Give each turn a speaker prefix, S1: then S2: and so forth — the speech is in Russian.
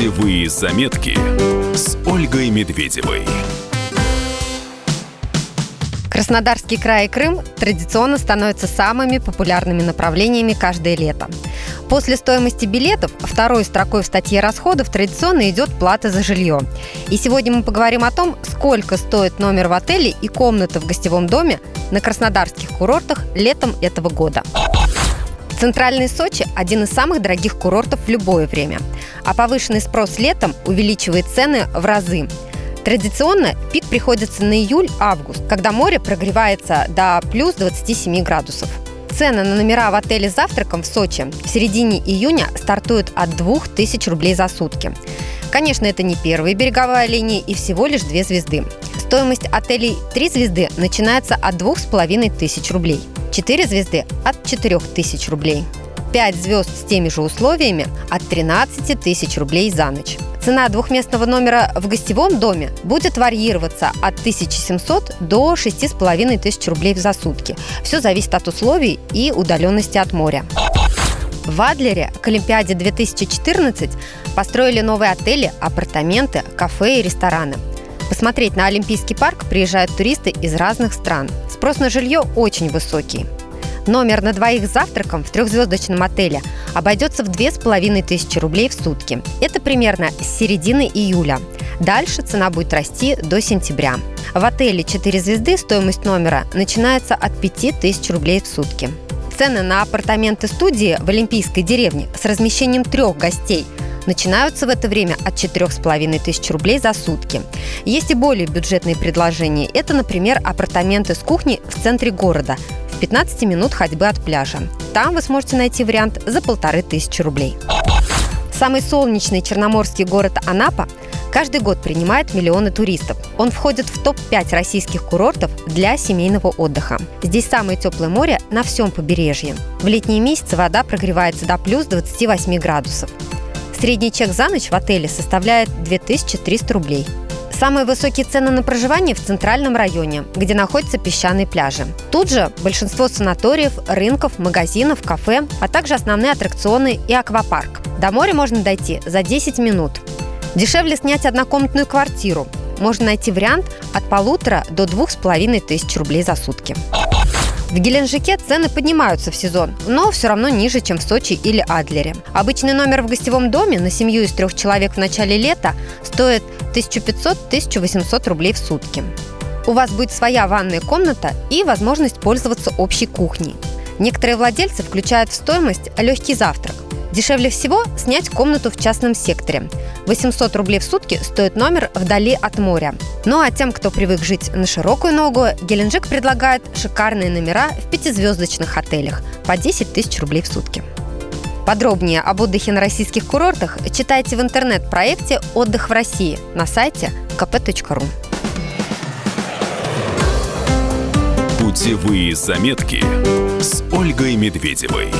S1: Путевые заметки с Ольгой Медведевой.
S2: Краснодарский край и Крым традиционно становятся самыми популярными направлениями каждое лето. После стоимости билетов второй строкой в статье расходов традиционно идет плата за жилье. И сегодня мы поговорим о том, сколько стоит номер в отеле и комната в гостевом доме на краснодарских курортах летом этого года. Центральный Сочи – один из самых дорогих курортов в любое время. А повышенный спрос летом увеличивает цены в разы. Традиционно пик приходится на июль-август, когда море прогревается до плюс 27 градусов. Цены на номера в отеле с завтраком в Сочи в середине июня стартуют от 2000 рублей за сутки. Конечно, это не первая береговая линия и всего лишь две звезды. Стоимость отелей 3 звезды начинается от 2500 рублей. 4 звезды от 4000 рублей. 5 звезд с теми же условиями от 13 тысяч рублей за ночь. Цена двухместного номера в гостевом доме будет варьироваться от 1700 до 6500 рублей за сутки. Все зависит от условий и удаленности от моря. В Адлере к Олимпиаде 2014 построили новые отели, апартаменты, кафе и рестораны. Посмотреть на Олимпийский парк приезжают туристы из разных стран. Спрос на жилье очень высокий. Номер на двоих с завтраком в трехзвездочном отеле обойдется в две с половиной тысячи рублей в сутки. Это примерно с середины июля. Дальше цена будет расти до сентября. В отеле 4 звезды стоимость номера начинается от 5000 рублей в сутки. Цены на апартаменты студии в Олимпийской деревне с размещением трех гостей – начинаются в это время от 4,5 тысяч рублей за сутки. Есть и более бюджетные предложения. Это, например, апартаменты с кухней в центре города 15 минут ходьбы от пляжа. Там вы сможете найти вариант за полторы тысячи рублей. Самый солнечный черноморский город Анапа каждый год принимает миллионы туристов. Он входит в топ-5 российских курортов для семейного отдыха. Здесь самое теплое море на всем побережье. В летние месяцы вода прогревается до плюс 28 градусов. Средний чек за ночь в отеле составляет 2300 рублей. Самые высокие цены на проживание в центральном районе, где находятся песчаные пляжи. Тут же большинство санаториев, рынков, магазинов, кафе, а также основные аттракционы и аквапарк. До моря можно дойти за 10 минут. Дешевле снять однокомнатную квартиру. Можно найти вариант от полутора до двух с половиной тысяч рублей за сутки. В Геленджике цены поднимаются в сезон, но все равно ниже, чем в Сочи или Адлере. Обычный номер в гостевом доме на семью из трех человек в начале лета стоит 1500-1800 рублей в сутки. У вас будет своя ванная комната и возможность пользоваться общей кухней. Некоторые владельцы включают в стоимость легкий завтрак. Дешевле всего снять комнату в частном секторе. 800 рублей в сутки стоит номер вдали от моря. Ну а тем, кто привык жить на широкую ногу, Геленджик предлагает шикарные номера в пятизвездочных отелях по 10 тысяч рублей в сутки. Подробнее об отдыхе на российских курортах читайте в интернет-проекте «Отдых в России» на сайте kp.ru.
S1: Путевые заметки с Ольгой Медведевой.